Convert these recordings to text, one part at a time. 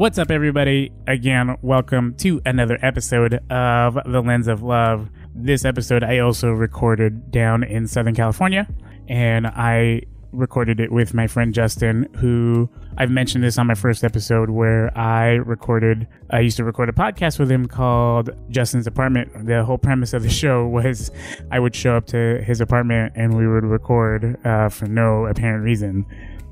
What's up, everybody? Again, welcome to another episode of The Lens of Love. This episode I also recorded down in Southern California, and I recorded it with my friend Justin, who I've mentioned this on my first episode where I recorded, I used to record a podcast with him called Justin's Apartment. The whole premise of the show was I would show up to his apartment and we would record uh, for no apparent reason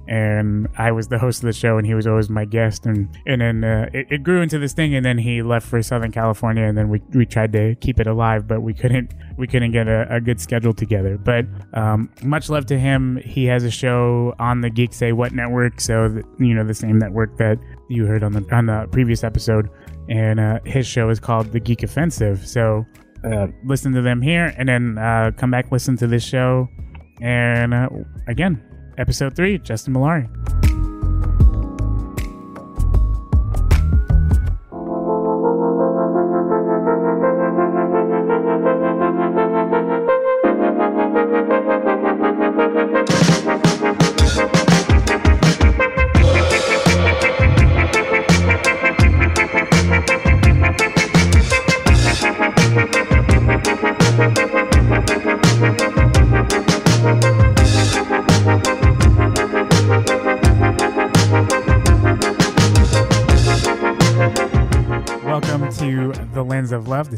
and I was the host of the show, and he was always my guest, and and then uh, it, it, grew into this thing, and then he left for Southern California, and then we, we tried to keep it alive, but we couldn't we couldn't get a, a good schedule together. But um, much love to him. He has a show on the Geek Say What network, so the, you know the same network that you heard on the on the previous episode, and uh, his show is called The Geek Offensive. So uh, listen to them here, and then uh, come back listen to this show, and uh, again episode three, Justin Mallari.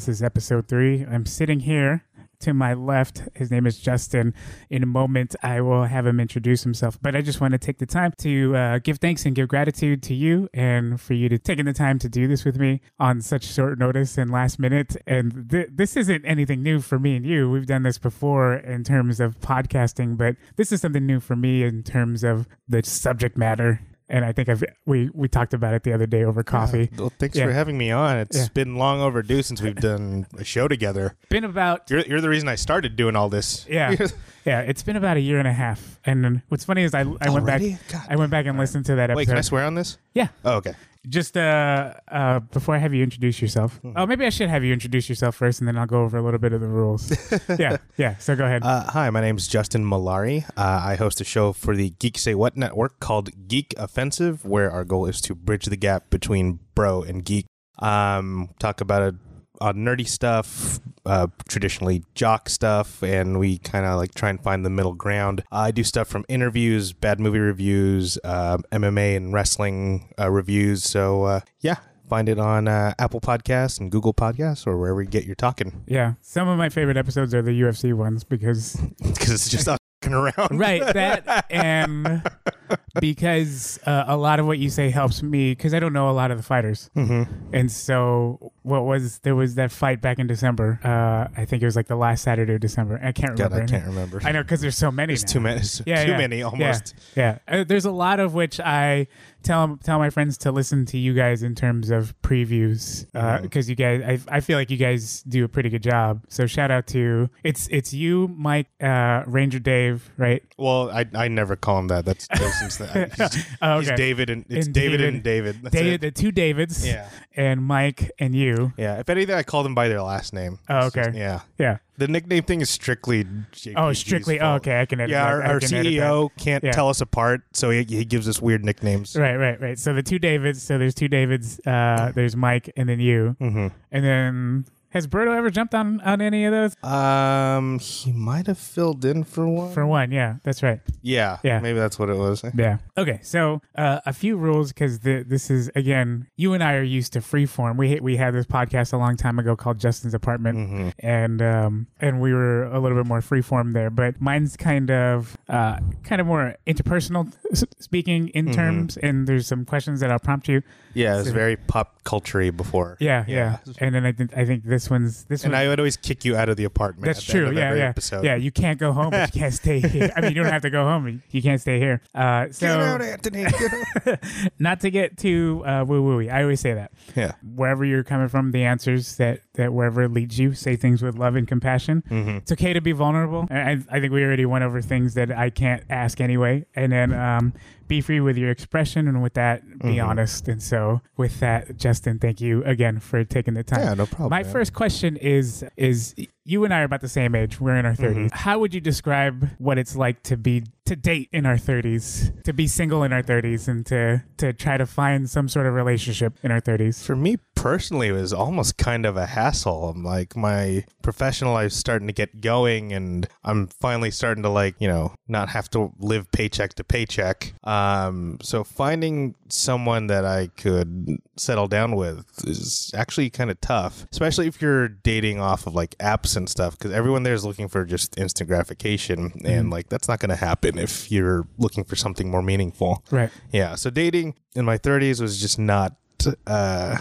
This is episode three. I'm sitting here to my left. His name is Justin. In a moment, I will have him introduce himself. But I just want to take the time to uh, give thanks and give gratitude to you and for you to taking the time to do this with me on such short notice and last minute. And th- this isn't anything new for me and you. We've done this before in terms of podcasting, but this is something new for me in terms of the subject matter and I think I've we we talked about it the other day over coffee. Yeah. Well, thanks yeah. for having me on. It's yeah. been long overdue since we've done a show together. Been about you're, you're the reason I started doing all this. Yeah, yeah. It's been about a year and a half. And what's funny is I I went back God. I went back and listened to that episode. Wait, can I swear on this? Yeah. Oh, okay. Just uh, uh, before I have you introduce yourself. Mm-hmm. Oh, maybe I should have you introduce yourself first, and then I'll go over a little bit of the rules. yeah, yeah. So go ahead. Uh, hi, my name is Justin Mallari. Uh, I host a show for the Geek Say What network called Geek Offensive, where our goal is to bridge the gap between bro and geek. Um, talk about a on nerdy stuff, uh, traditionally jock stuff, and we kind of like try and find the middle ground. I do stuff from interviews, bad movie reviews, uh, MMA and wrestling uh, reviews. So uh, yeah, find it on uh, Apple Podcasts and Google Podcasts or wherever you get your talking. Yeah, some of my favorite episodes are the UFC ones because because it's just fucking around. Right. That and because uh, a lot of what you say helps me because I don't know a lot of the fighters, mm-hmm. and so what was there was that fight back in December. Uh, I think it was like the last Saturday of December. I can't remember. God, I can't remember. I know because there's so many. There's now. too many. Yeah, too yeah. many almost. Yeah, yeah. Uh, there's a lot of which I tell tell my friends to listen to you guys in terms of previews because uh, mm-hmm. you guys I, I feel like you guys do a pretty good job. So shout out to it's it's you, Mike, uh, Ranger Dave, right? Well, I, I never call him that. That's Jason's that. He's, oh, okay. he's David and it's and David, David, and David. That's David, it. the two Davids. Yeah. And Mike and you. Yeah. If anything, I call them by their last name. Oh, okay. Just, yeah. Yeah. The nickname thing is strictly JPG's oh strictly oh, okay I can edit yeah our, our CEO can't yeah. tell us apart so he, he gives us weird nicknames right right right so the two Davids so there's two Davids uh, there's Mike and then you mm-hmm. and then has Berto ever jumped on on any of those? Um, he might have filled in for one. For one, yeah, that's right. Yeah, yeah, maybe that's what it was. Yeah. Okay, so uh, a few rules because this is again, you and I are used to freeform. We we had this podcast a long time ago called Justin's Apartment, mm-hmm. and um and we were a little bit more freeform there. But mine's kind of uh kind of more interpersonal speaking in mm-hmm. terms, and there's some questions that I'll prompt you. Yeah, it's so, very pop culture before. Yeah, yeah, yeah, and then I think I think this one's this. And one, I would always kick you out of the apartment. That's true. Yeah, yeah, episode. yeah. You can't go home, but you can't stay here. I mean, you don't have to go home. You can't stay here. Uh, so get out, Anthony. Get not to get too uh, woo woo. I always say that. Yeah. Wherever you're coming from, the answers that that wherever it leads you, say things with love and compassion. Mm-hmm. It's okay to be vulnerable. I, I think we already went over things that I can't ask anyway, and then um, be free with your expression, and with that, be mm-hmm. honest. And so, with that, Justin, thank you again for taking the time. Yeah, no problem. My man. first question is is you and I are about the same age. We're in our 30s. How would you describe what it's like to be to date in our 30s, to be single in our 30s and to to try to find some sort of relationship in our 30s? For me personally, it was almost kind of a hassle. I'm like my professional life's starting to get going, and I'm finally starting to like you know not have to live paycheck to paycheck. Um, so finding someone that I could settle down with is actually kind of tough, especially if you're dating off of like apps and stuff, because everyone there is looking for just instant gratification, and like that's not going to happen if you're looking for something more meaningful. Right. Yeah. So dating in my 30s was just not. Uh,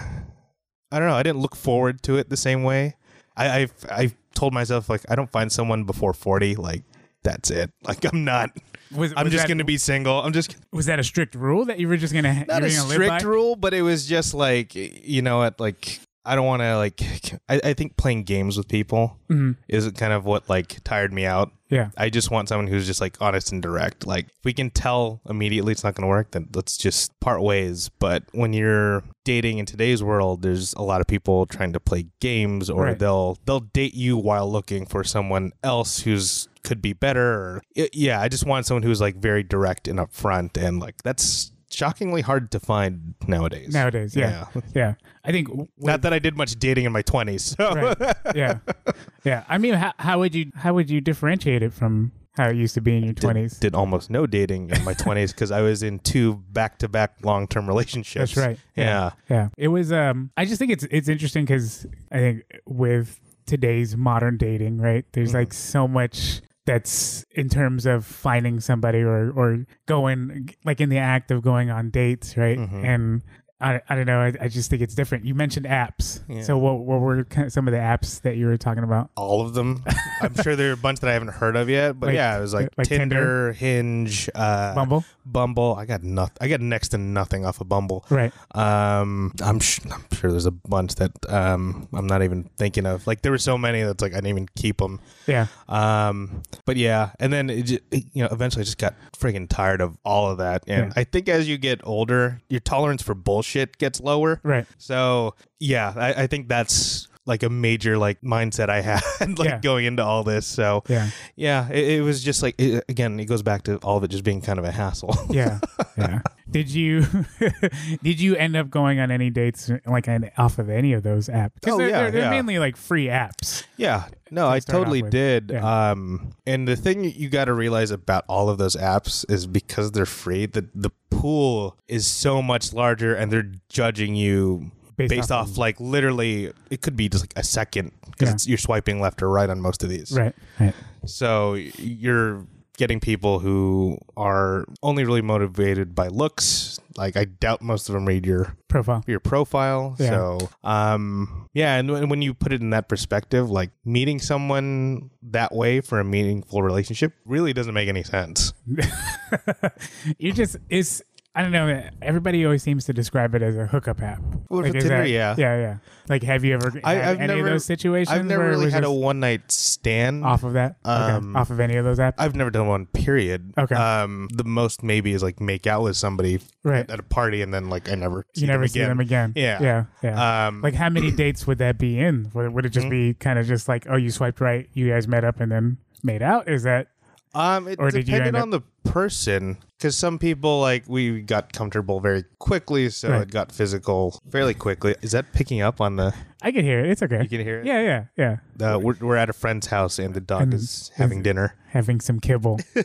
I don't know. I didn't look forward to it the same way. I I've, I told myself like I don't find someone before 40. Like that's it. Like I'm not. Was, I'm was just that- going to be single. I'm just Was that a strict rule that you were just gonna not a gonna live strict rule, but it was just like you know what like. I don't want to like. I, I think playing games with people Mhm. is kind of what like tired me out. Yeah. I just want someone who's just like honest and direct. Like if we can tell immediately it's not going to work, then let's just part ways. But when you're dating in today's world, there's a lot of people trying to play games, or Right. they'll they'll date you while looking for someone else who's could be better. Or, I- yeah, I just want someone who's like very direct and upfront, and like that's shockingly hard to find nowadays. Nowadays, yeah. Yeah. I think w- Not that I did much dating in my 20s. So. right. yeah. Yeah. I mean how, how would you how would you differentiate it from how it used to be in your 20s? did almost no dating in my 20s because I was in two back-to-back long-term relationships. That's right. Yeah. Yeah. It was um I just think it's it's interesting cuz I think with today's modern dating, right? There's like so much that's in terms of finding somebody or or going like in the act of going on dates, right? And I, I don't know. I, I just think it's different. You mentioned apps. Yeah. So what what were kind of some of the apps that you were talking about? All of them. I'm sure there are a bunch that I haven't heard of yet, but Like- yeah, it was like, like Tinder, Hinge, uh, Bumble, Bumble. I got nothing. I got next to nothing off of Bumble. right? Um, I'm, sh- I'm sure there's a bunch that um I'm not even thinking of. Like there were so many that's like I didn't even keep them. Yeah, Um, but yeah, and then it, ju- it, you know eventually I just got friggin' tired of all of that, and Yeah. I think as you get older, your tolerance for bullshit gets lower. right. So yeah, I, I think that's like a major like mindset I had like Yeah. going into all this. So Yeah, yeah, it, it was just like it, again, it goes back to all of it just being kind of a hassle. yeah, yeah. Did you did you end up going on any dates like off of any of those apps? Oh, they're, yeah, they're, they're yeah. mainly like free apps. Yeah, no, I totally did. Yeah. Um, and the thing you got to realize about all of those apps is because they're free, the the pool is so much larger, and they're judging you Based based, off off, of- like literally, it could be just like a second because Yeah. you're swiping left or right on most of these. Right, right. So you're getting people who are only really motivated by looks. Like I doubt most of them read your Profile. your profile. Yeah. So, um, yeah, and when you put it in that perspective, like meeting someone that way for a meaningful relationship really doesn't make any sense. you just it's I don't know. Everybody always seems to describe it as a hookup app. Well, Like, Tinder, that- yeah. yeah, yeah. Like, have you ever I- had I've any never- of those situations? I've never where really had a one night stand. off of that. Okay. Um, Off of any of those apps. I've never done one. Period. Okay. Um, the most maybe is like make out with somebody right. at a party, and then like I never see You never them see again. them again. Yeah. Yeah. Yeah. Um, like, how many dates would that be in? Would, would it just be kind of just like, oh, you swiped right, you guys met up, and then made out? Is that Um, it Or did you depended end up- on the person because some people like we got comfortable very quickly, so Right. it got physical fairly quickly. Is that picking up on the? I can hear it. It's okay. You can hear it. Yeah, yeah, yeah. Uh, we're we're at a friend's house and the dog And is having dinner. Having some kibble.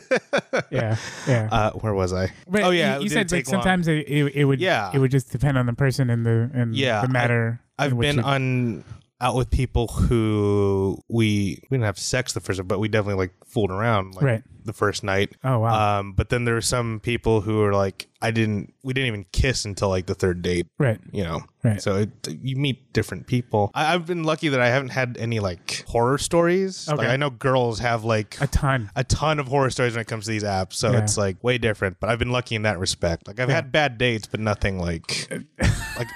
yeah, yeah. Uh, where was I? But oh yeah, you, you said like long. sometimes it, it, it would Yeah. it would just depend on the person and the and Yeah, the matter. in I've been you- on out with people who we we didn't have sex the first, time, but we definitely like fooled around like Right. The first night. Oh wow! Um, but then there were some people who were like, I didn't, we didn't even kiss until like the third date. right, you know Right. so it, you meet different people I, i've been lucky that i haven't had any like horror stories Okay. like i know girls have like a ton. a ton of horror stories when it comes to these apps so Yeah. it's like way different but i've been lucky in that respect like i've had bad dates but nothing like like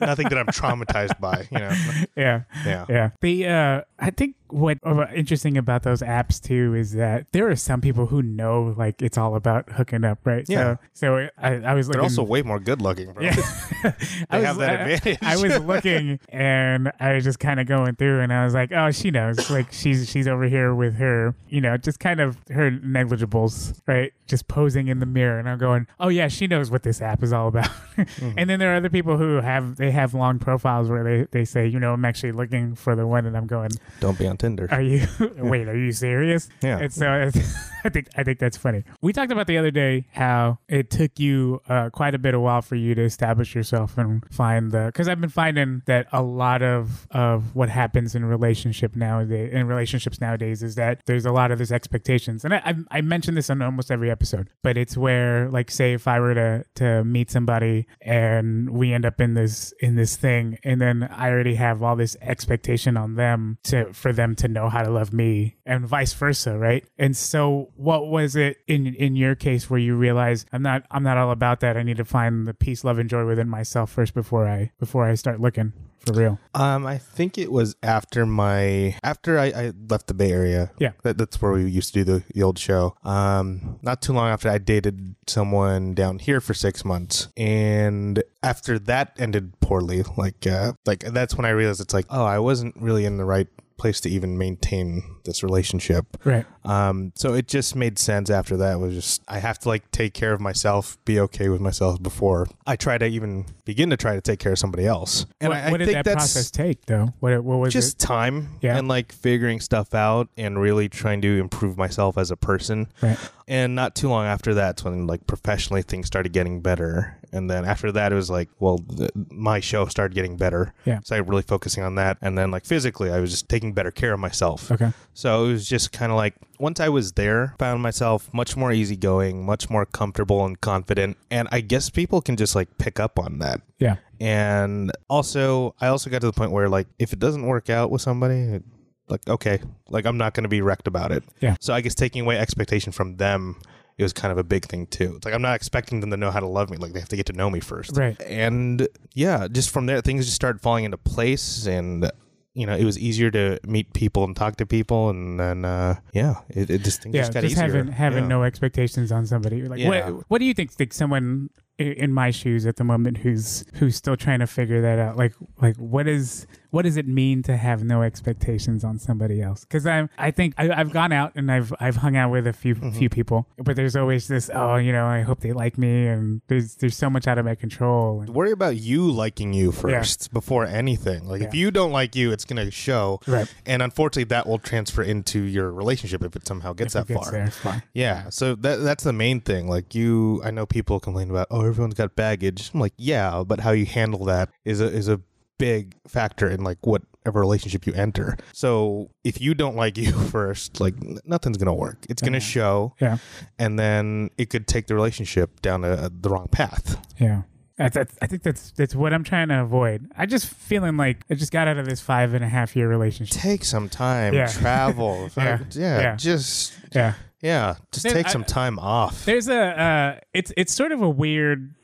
nothing that i'm traumatized by you know Yeah, yeah yeah. The uh, I think what interesting about those apps too is that there are some people who know like it's all about hooking up, right? Yeah. So, so I, I was They're also way more good looking, bro. Yeah. I They have that I- advantage. I, was looking and I was just kind of going through and I was like, oh, she knows. Like she's she's over here with her, you know, just kind of her negligibles, right? Just posing in the mirror. And I'm going, oh yeah, she knows what this app is all about. Mm-hmm. and then there are other people who have they have long profiles where they they say, you know, I'm actually looking for the one, and I'm going, Don't be on Tinder. are you? wait, are you serious? Yeah. And so I think I think that's funny. We talked about the other day how it took you uh, quite a bit of while for you to establish yourself and find the because I've been finding that a lot of of what happens in relationship nowadays in relationships nowadays is that there's a lot of this expectations and I I, I mentioned this on almost every episode, but it's where like say if I were to to meet somebody and we end up in this in this thing and then I already have all this expectation on them to for them to know how to love me and vice versa, right? And so what was it in in your case where you realize I'm not I'm not all about that. I need to find the peace, love, and joy within myself first before I before I start looking for real. Um, I think it was after my after I, I left the Bay Area. Yeah. that, that's where we used to do the, the old show. Um, not too long after I dated someone down here for six months, and after that ended poorly. Like, uh, like that's when I realized it's like, oh, I wasn't really in the right place to even maintain this relationship. Right. Um, so it just made sense after that was just I have to like take care of myself, be okay with myself before I try to even begin to try to take care of somebody else. And what I, I what did think that that's process take though? What what was it just it? time Yeah. and like figuring stuff out and really trying to improve myself as a person. Right. And not too long after that's when like professionally things started getting better. And then after that, it was like, well, th- my show started getting better. Yeah. So I really focusing on that. And then like physically, I was just taking better care of myself. Okay. So it was just kind of like once I was there, found myself much more easygoing, much more comfortable and confident. And I guess people can just like pick up on that. Yeah. And also, I also got to the point where like if it doesn't work out with somebody, it- like okay, like I'm not going to be wrecked about it. Yeah. So I guess taking away expectation from them it was kind of a big thing too. It's like I'm not expecting them to know how to love me. Like they have to get to know me first. Right. And yeah, just from there things just started falling into place and you know, it was easier to meet people and talk to people and then uh yeah, it, it just things Yeah, just just, easier. having having Yeah. no expectations on somebody. Like, Yeah. what what do you think? Like someone in my shoes at the moment who's who's still trying to figure that out. Like like what is what does it mean to have no expectations on somebody else? Because I'm I think I, I've gone out and I've I've hung out with a few Mm-hmm. few people, but there's always this oh you know I hope they like me and there's there's so much out of my control. And, worry about you liking you first before anything. Like if you don't like you, it's gonna show. Right. And unfortunately, that will transfer into your relationship if it somehow gets if that gets far. there, far. Yeah, so that that's the main thing. Like you, I know people complain about, oh, everyone's got baggage. I'm like, yeah, but how you handle that is a is a big factor in like whatever relationship you enter. So if you don't like you first, like nothing's gonna work. It's gonna Yeah. show, Yeah. and then it could take the relationship down a, the wrong path. Yeah. That's, that's, I think that's that's what I'm trying to avoid. I just feeling like I just got out of this five and a half year relationship. Take some time, Yeah. travel. Yeah. yeah, Yeah. just Yeah. Yeah, just There- take I- some time off. There's a uh, it's it's sort of a weird,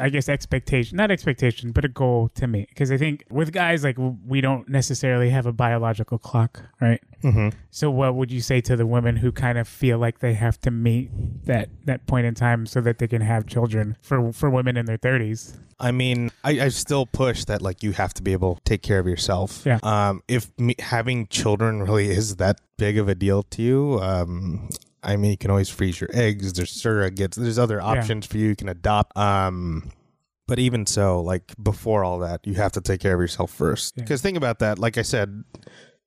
I guess, expectation, not expectation, but a goal to me. Because I think with guys, like we don't necessarily have a biological clock, right? hmm So what would you say to the women who kind of feel like they have to meet that that point in time so that they can have children for for women in their 30s? I mean, I, I still push that like you have to be able to take care of yourself. Yeah. Um, if me, having children really is that big of a deal to you, um, I mean, you can always freeze your eggs. There's surrogates. There's other options for you. You can adopt. Um, but even so, like before all that, you have to take care of yourself first. Yeah. Because think about that. Like I said,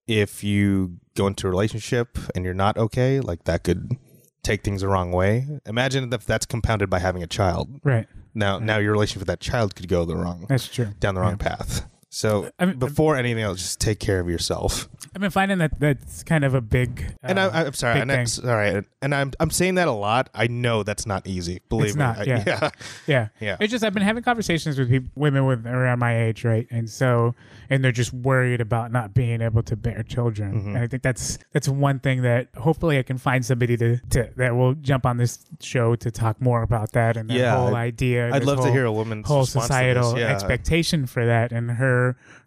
if you go into a relationship and you're not okay, like that could take things the wrong way. Imagine if that's compounded by having a child. Right. Now, now your relationship with that child could go the wrong That's true. down the wrong Yeah. path. So I mean, before anything else, just take care of yourself. I've been finding that that's kind of a big. Uh, and I, I'm sorry, big and I'm sorry, and I'm I'm saying that a lot. I know that's not easy. Believe It's me. not, I- yeah. yeah, Yeah. Yeah. It's just I've been having conversations with people, women with around my age, right? And so and they're just worried about not being able to bear children. Mm-hmm. And I think that's that's one thing that hopefully I can find somebody to, to that will jump on this show to talk more about that and that Yeah, whole I'd- idea. I'd love to hear a woman's whole societal. Yeah. expectation for that and her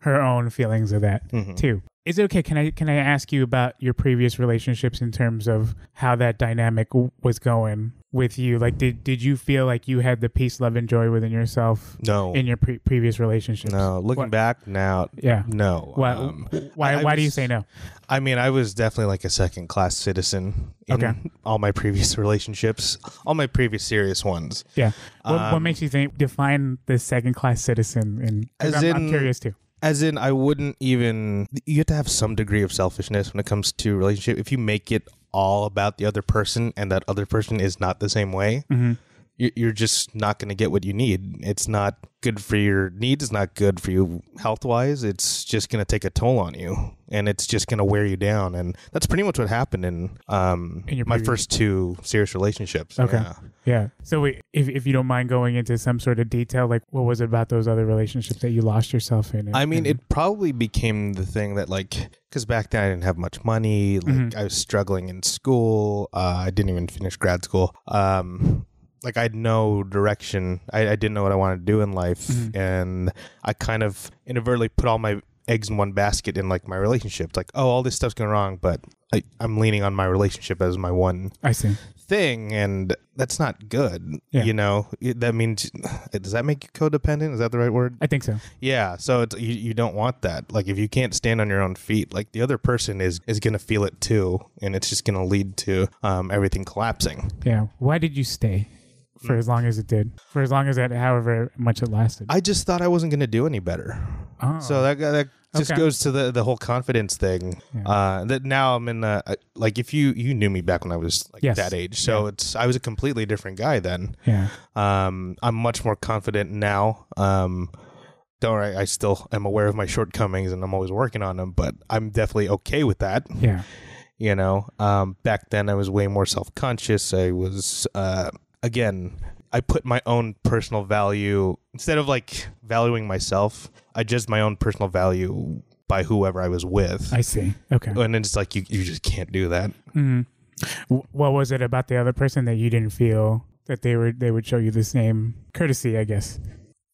her own feelings of that Mm-hmm. too. is it okay? Can I can I ask you about your previous relationships in terms of how that dynamic w- was going with you? Like, did did you feel like you had the peace, love, and joy within yourself No. in your pre- previous relationships? no. Looking What- back now, Yeah. no. Why? Um, why? I- I why do you say no? I mean, I was definitely like a second class citizen in Okay. all my previous relationships, all my previous serious ones. Yeah. What, what Um, makes you think define the second class citizen? In 'cause As I'm, I'm curious too. As in, I wouldn't even. You have to have some degree of selfishness when it comes to relationship. If you make it all about the other person and that other person is not the same way, hmm you- you're just not going to get what you need. It's not good for your needs. It's not good for you health wise. It's just going to take a toll on you, and it's just going to wear you down. And that's pretty much what happened in um In your my previous- first two serious relationships. Okay. Yeah. Yeah. So, wait, if if you don't mind going into some sort of detail, like what was it about those other relationships that you lost yourself in? I mean, And- it probably became the thing that, like, because back then I didn't have much money. Like, Mhm. I was struggling in school. Uh, I didn't even finish grad school. Um, like, I had no direction. I, I didn't know what I wanted to do in life. Mhm. And I kind of inadvertently put all my eggs in one basket in, like, my relationship. Like, oh, all this stuff's going wrong, but I, I'm leaning on my relationship as my one I see. thing. And that's not good. Yeah. You know, It- that means, does that make you codependent? Is that the right word? I think so. Yeah, so it's, you you don't want that. Like if you can't stand on your own feet, like the other person is is gonna feel it too, and it's just gonna lead to um, everything collapsing. Yeah. Why did you stay for as long as it did? For as long as that, however much it lasted. I just thought I wasn't gonna do any better. oh. So that that just Okay. goes to the the whole confidence thing. Yeah. Uh, that now I'm in like if you you knew me back when I was like Yes. that age, so it's I was a completely different guy then. yeah. Um, I'm much more confident now. Um, don't worry, I still am aware of my shortcomings and I'm always working on them, but I'm definitely okay with that. Yeah. you know um back then i was way more self-conscious i was uh again i put my own personal value instead of like valuing myself i judged my own personal value by whoever i was with I see. Okay. and it's like you, you just can't do that hmm What was it about the other person that you didn't feel that they were they would show you the same courtesy? I guess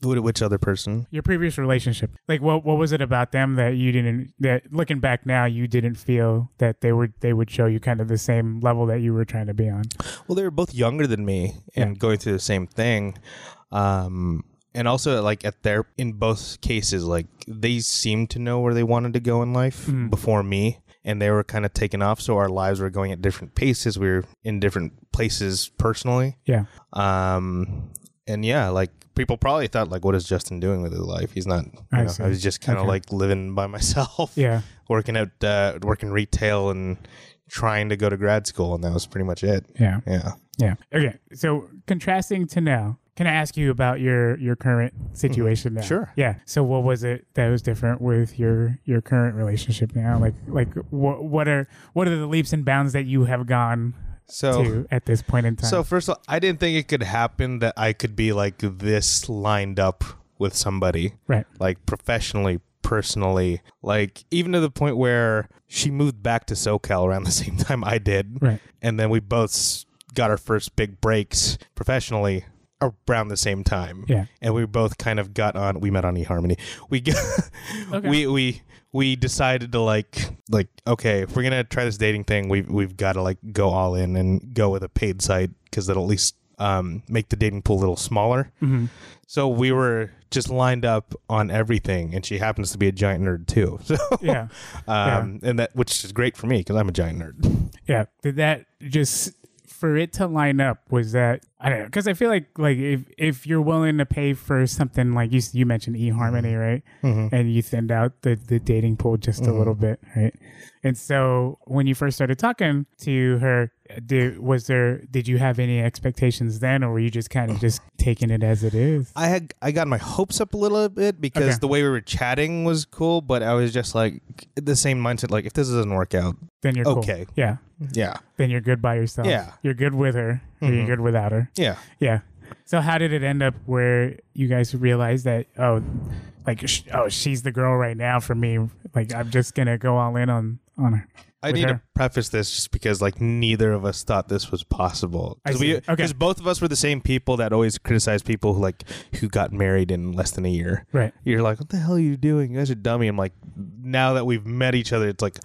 which other person your previous relationship. Like what what was it about them that you didn't that looking back now you didn't feel that they were they would show you kind of the same level that you were trying to be on? well they were both younger than me and Yeah. going through the same thing um and also like at their in both cases like they seemed to know where they wanted to go in life Mhm. before me and they were kind of taking off so our lives were going at different paces we were in different places personally Yeah. um and yeah like people probably thought like what is justin doing with his life he's not you I know, i was just kind of Okay. like living by myself Yeah. working at uh working retail and trying to go to grad school and that was pretty much it Yeah. yeah Yeah. Okay. So contrasting to now, can I ask you about your your current situation now? Sure. Yeah. So what was it that was different with your your current relationship now? Like like what what are what are the leaps and bounds that you have gone so to at this point in time? So first of all, I didn't think it could happen that I could be like this lined up with somebody, right. like professionally, personally, like even to the point where she moved back to SoCal around the same time I did, Right. and then we both got our first big breaks professionally around the same time. Yeah. And we both kind of got on. We met on eHarmony. We got, Okay. we we we decided to like like okay, if we're gonna try this dating thing, we've we've got to like go all in and go with a paid site because that'll at least um, make the dating pool a little smaller. hmm So we were just lined up on everything, and she happens to be a giant nerd too. So Yeah. um, and that which is great for me because I'm a giant nerd. Yeah. Did that just for it to line up was that I don't know because I feel like like if if you're willing to pay for something like you you mentioned eHarmony right? Mm-hmm. and you thinned out the the dating pool just a little bit right? And so when you first started talking to her did was there did you have any expectations then or were you just kind of just taking it as it is I had I got my hopes up a little bit because Okay. the way we were chatting was cool, but I was just like the same mindset. Like if this doesn't work out, then you're cool. Okay. yeah yeah, then you're good by yourself Yeah. you're good with her or you're mm-hmm. good without her yeah. Yeah. So how did it end up where you guys realized that oh, like oh she's the girl right now for me? Like I'm just gonna go all in on on her. I need her? to preface this just because like neither of us thought this was possible. Because we Okay. both of us were the same people that always criticize people who like who got married in less than a year. Right. You're like, what the hell are you doing? You guys are dummy. I'm like, now that we've met each other, it's like,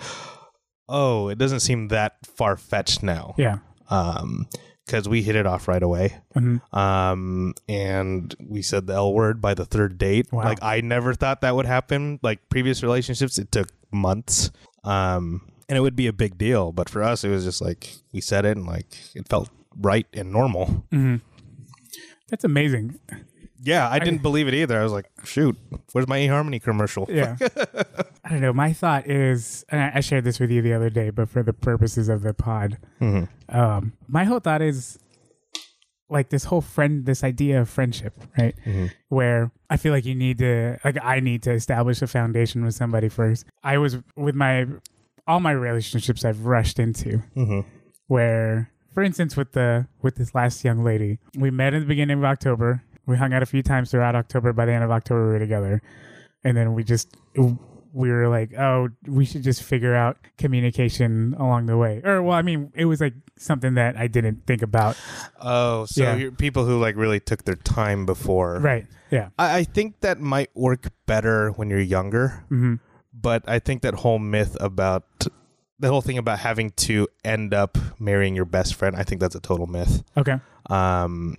oh, it doesn't seem that far fetched now. Yeah. Um, because we hit it off right away. Mhm. Um, and we said the L word by the third date. Wow. Like I never thought that would happen. Like previous relationships, it took months. Um, and it would be a big deal, but for us, it was just like we said it, and like it felt right and normal. hmm That's amazing. Yeah, I didn't believe it either. I was like, shoot, where's my eHarmony commercial? Yeah. I don't know. My thought is, and I shared this with you the other day, but for the purposes of the pod, Mhm. um, my whole thought is like this whole friend, this idea of friendship, right? Where I feel like you need to, like, I need to establish a foundation with somebody first. I was with my, all my relationships I've rushed into, Mhm. where, for instance, with the, with this last young lady, we met in the beginning of October. We hung out a few times throughout October. By the end of October, we were together. And then we just, we were like, oh, we should just figure out communication along the way. Or, well, I mean, it was like something that I didn't think about. Oh, so Yeah. you're people who like really took their time before. Right. Yeah. I, I think that might work better when you're younger, hmm but I think that whole myth about the whole thing about having to end up marrying your best friend, I think that's a total myth. Okay. Um,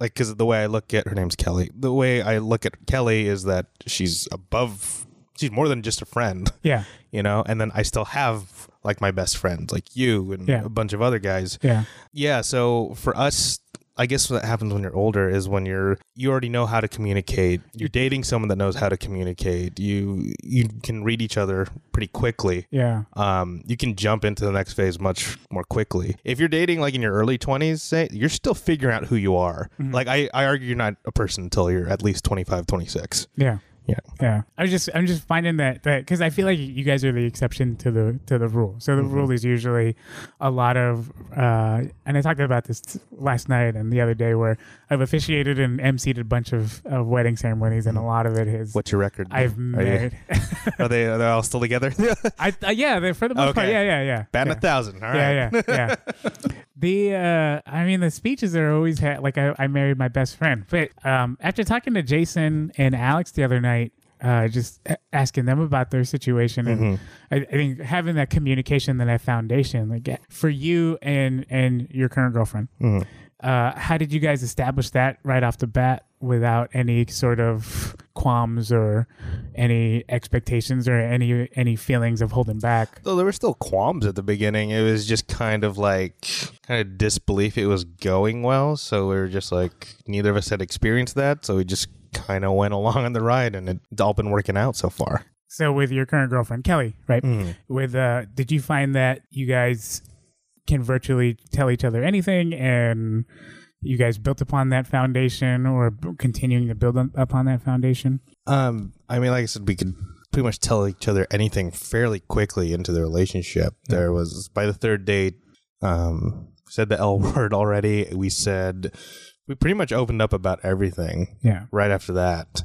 like because the way I look at her name's Kelly. The way I look at Kelly is that she's above. She's more than just a friend, Yeah. you know. And then I still have like my best friends, like you and Yeah. a bunch of other guys. Yeah. Yeah, so for us, I guess what happens when you're older is when you're you already know how to communicate. You're dating someone that knows how to communicate. You you can read each other pretty quickly. Yeah. Um, you can jump into the next phase much more quickly. If you're dating like in your early 20s, say, you're still figuring out who you are. Like I, I argue you're not a person until you're at least 25, 26. Yeah. Yeah. Yeah. I was just I'm just finding that that because I feel like you guys are the exception to the to the rule. So the rule is usually a lot of uh and I talked about this last night and the other day where I've officiated and emceed a bunch of, of wedding ceremonies and a lot of it is What's your record? I've Are, you- are they are they all still together? I uh, yeah, They're for the most part, Okay. yeah, yeah, yeah. Batting yeah. a thousand. All right. Yeah, yeah, yeah. The uh I mean the speeches are always ha- like I, I married my best friend. But um after talking to Jason and Alex the other night, uh just asking them about their situation and I, I think having that communication and that foundation like for you and and your current girlfriend. Uh how did you guys establish that right off the bat without any sort of qualms or any expectations or any any feelings of holding back? Though there were still qualms at the beginning. It was just kind of like kind of disbelief it was going well. So we were just like neither of us had experienced that, so we just kind of went along on the ride, and it's all been working out so far. So with your current girlfriend, Kelly, right? Mm. With uh did you find that you guys can virtually tell each other anything and you guys built upon that foundation or continuing to build up- upon that foundation? Um, I mean, like I said, we could pretty much tell each other anything fairly quickly into the relationship. There was by the third date, um, said the L word already. We said we pretty much opened up about everything Yeah. right after that.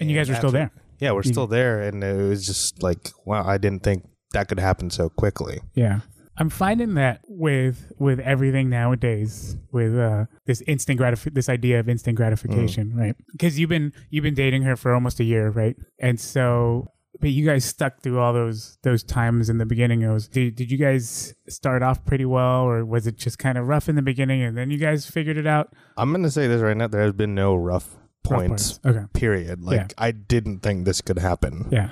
And you guys are still there. Yeah, we're still there, and it was just like, wow, I didn't think that could happen so quickly. Yeah. I'm finding that with with everything nowadays, with uh, this instant gratif- this idea of instant gratification, right? Because you've been you've been dating her for almost a year, right? And so, but you guys stuck through all those those times in the beginning. It was did did you guys start off pretty well, or was it just kind of rough in the beginning, and then you guys figured it out? I'm gonna say this right now: there has been no rough Rough points. Okay. Period. Like Yeah. I didn't think this could happen, Yeah.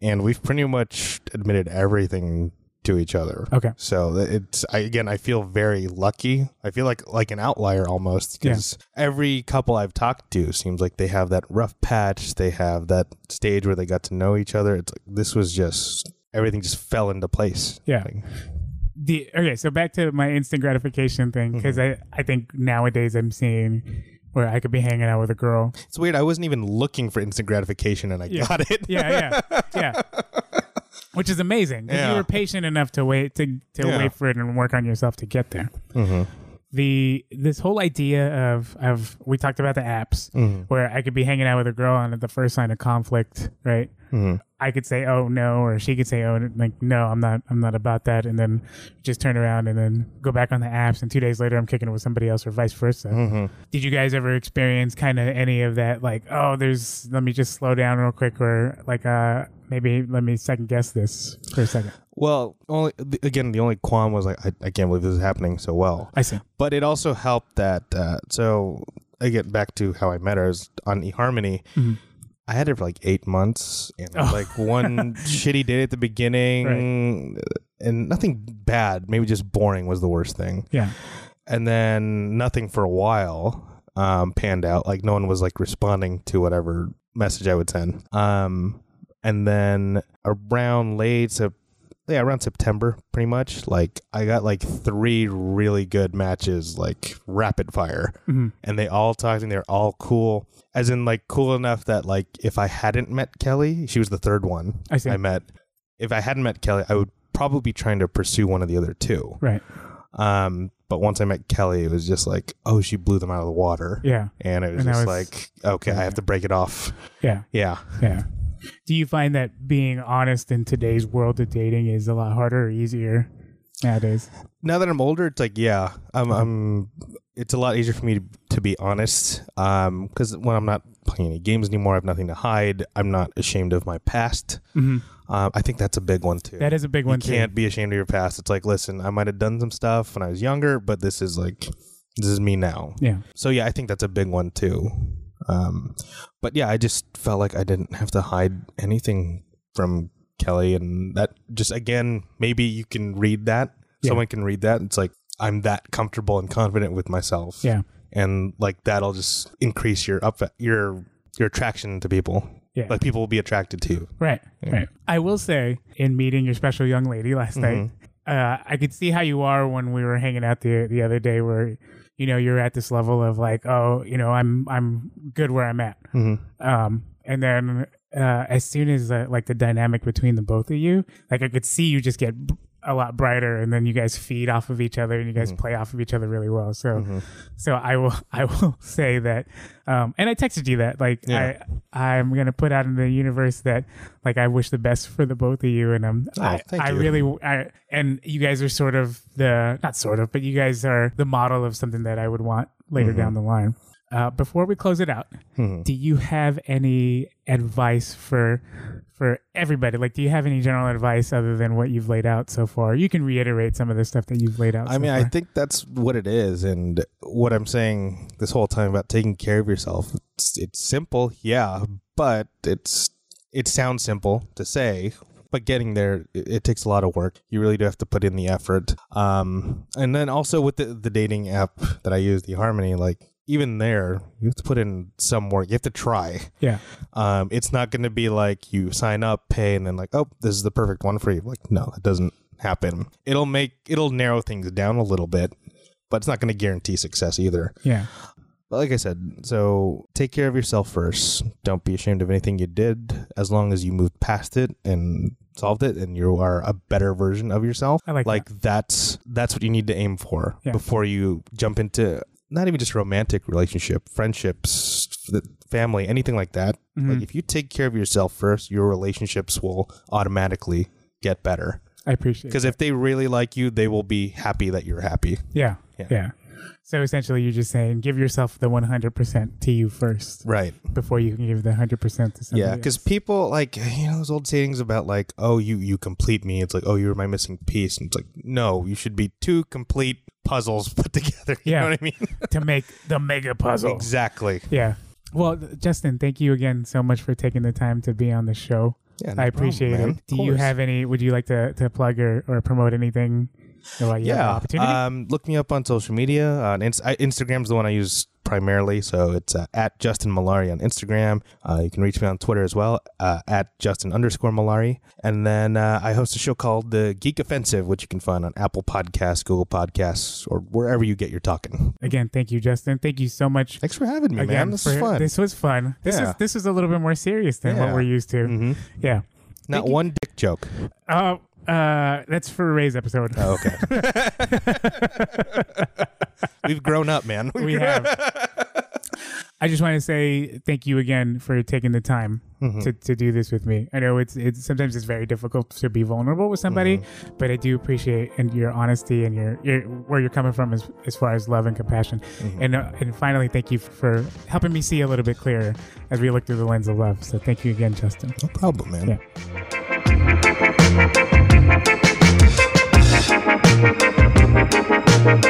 and we've pretty much admitted everything to each other. Okay. So it's I, again, I feel very lucky. I feel like like an outlier almost Yeah. because every couple I've talked to seems like they have that rough patch. They have that stage where they got to know each other. It's like this was just everything just fell into place. Yeah. Like, the okay so back to my instant gratification thing mm-hmm. because i i think nowadays i'm seeing where i could be hanging out with a girl it's weird. I wasn't even looking for instant gratification, and I Yeah. got it. yeah yeah yeah which is amazing 'cause you Yeah. were patient enough to wait to to Yeah. wait for it and work on yourself to get there hmm the this whole idea of of we talked about the apps Mhm. where i could be hanging out with a girl and at the first sign of conflict right Mhm. I could say oh no, or she could say oh like no, I'm not I'm not about that, and then just turn around and then go back on the apps, and two days later I'm kicking it with somebody else, or vice versa. Mm-hmm. Did you guys ever experience kind of any of that? Like oh, there's let me just slow down real quick, or like uh maybe let me second guess this for a second. Well, only again, the only qualm was like, I, I can't believe this is happening so well. I see. But it also helped that. Uh, so I get back to how I met her is on eHarmony. Mhm. I had it for like eight months, and Oh. like one shitty day at the beginning, and nothing bad. Maybe just boring was the worst thing. Yeah. And then nothing for a while um, panned out. Like no one was like responding to whatever message I would send. Um, and then around late Sep- yeah, around September, pretty much. Like I got like three really good matches, like rapid fire, Mhm. and they all talked and they're all cool. As in, like cool enough that like if I hadn't met Kelly, she was the third one I. I met. If I hadn't met Kelly, I would probably be trying to pursue one of the other two. Right. Um, but once I met Kelly, it was just like, oh, she blew them out of the water, Yeah. and it was And just was- like, okay, I have to break it off. Yeah. Yeah. Yeah. Do you find that being honest in today's world of dating is a lot harder or easier nowadays? now that I'm older, it's like, yeah, I'm, I'm it's a lot easier for me to, to be honest. Um, because when I'm not playing any games anymore, I have nothing to hide. I'm not ashamed of my past. Mm-hmm. Um, I think that's a big one too. That is a big you one too. can't be ashamed of your past. It's like, listen, I might have done some stuff when I was younger, but this is like, this is me now. Yeah. So yeah, I think that's a big one too. Um, but yeah, I just felt like I didn't have to hide anything from Kelly, and that just again, maybe you can read that. Yeah. Someone can read that. It's like I'm that comfortable and confident with myself. Yeah. and like that'll just increase your up your your attraction to people. Yeah. Like people will be attracted to you. Right. Right. I will say, in meeting your special young lady last night, Mm-hmm. uh, I could see how you are when we were hanging out the the other day, where you know you're at this level of like, oh, you know, I'm I'm good where I'm at. Mm-hmm. Um, and then uh, as soon as uh, like the dynamic between the both of you, like I could see you just get a lot brighter, and then you guys feed off of each other, and you guys Mm-hmm. play off of each other really well. So, so I will I will say that, um, and I texted you that like Yeah. I I'm gonna put out in the universe that like I wish the best for the both of you, and um, Oh, I I you. really I and you guys are sort of the not sort of, but you guys are the model of something that I would want later Mm-hmm. down the line. Uh, before we close it out, do you have any advice for for everybody? Like, do you have any general advice other than what you've laid out so far? You can reiterate some of the stuff that you've laid out. I so mean, I think that's what it is, and what I'm saying this whole time about taking care of yourself. It's, it's simple, yeah, but it's it sounds simple to say, but getting there it, it takes a lot of work. You really do have to put in the effort. Um, and then also with the the dating app that I use, the Harmony, like even there, you have to put in some work. You have to try. yeah, Um, it's not going to be like you sign up, pay, and then like, oh, this is the perfect one for you. Like, no, it doesn't happen. It'll make it'll narrow things down a little bit, but it's not going to guarantee success either. yeah, But like I said, so take care of yourself first. Don't be ashamed of anything you did, as long as you moved past it and solved it, and you are a better version of yourself. I like like that's that's what you need to aim for Yeah. before you jump into not even just romantic relationship, friendships, family, anything like that. Mhm. Like if you take care of yourself first, your relationships will automatically get better. I appreciate. Because if they really like you, they will be happy that you're happy. yeah, Yeah. yeah, So essentially, you're just saying give yourself the 100 percent to you first Right. before you can give the 100 percent to somebody. Yeah, because people like you know those old sayings about like, oh, you you complete me. It's like, oh, you're my missing piece. And it's like, no, you should be two complete puzzles put together. You Yeah. know what I mean? to make the mega puzzle. exactly. Yeah. Well, Justin, thank you again so much for taking the time to be on the show. Yeah, no I appreciate problem, it. Do you have any? Would you like to, to plug or, or promote anything? Yeah, opportunity. um, look me up on social media. I, Instagram's the one I use primarily, so it's uh, at Justin Mallari on Instagram. Uh, you can reach me on Twitter as well uh, at Justin underscore Mallari. And then uh, I host a show called The Geek Offensive, which you can find on Apple Podcasts, Google Podcasts, or wherever you get your talking. again, thank you, Justin. Thank you so much. Thanks for having me, Again, man. This is fun. This was fun. This Yeah. is this is a little bit more serious than what we're used to. hmm Yeah. Not one dick joke. Uh, uh, that's for Ray's episode. Oh, okay. We've grown up, man. we have. I just want to say thank you again for taking the time Mm-hmm. to, to do this with me. I know it's it's sometimes it's very difficult to be vulnerable with somebody, Mm-hmm. but I do appreciate and your honesty and your, your where you're coming from as, as far as love and compassion. Mm-hmm. And uh, and finally, thank you for helping me see a little bit clearer as we look through the lens of love. So thank you again, Justin. No problem, man. Yeah. Thank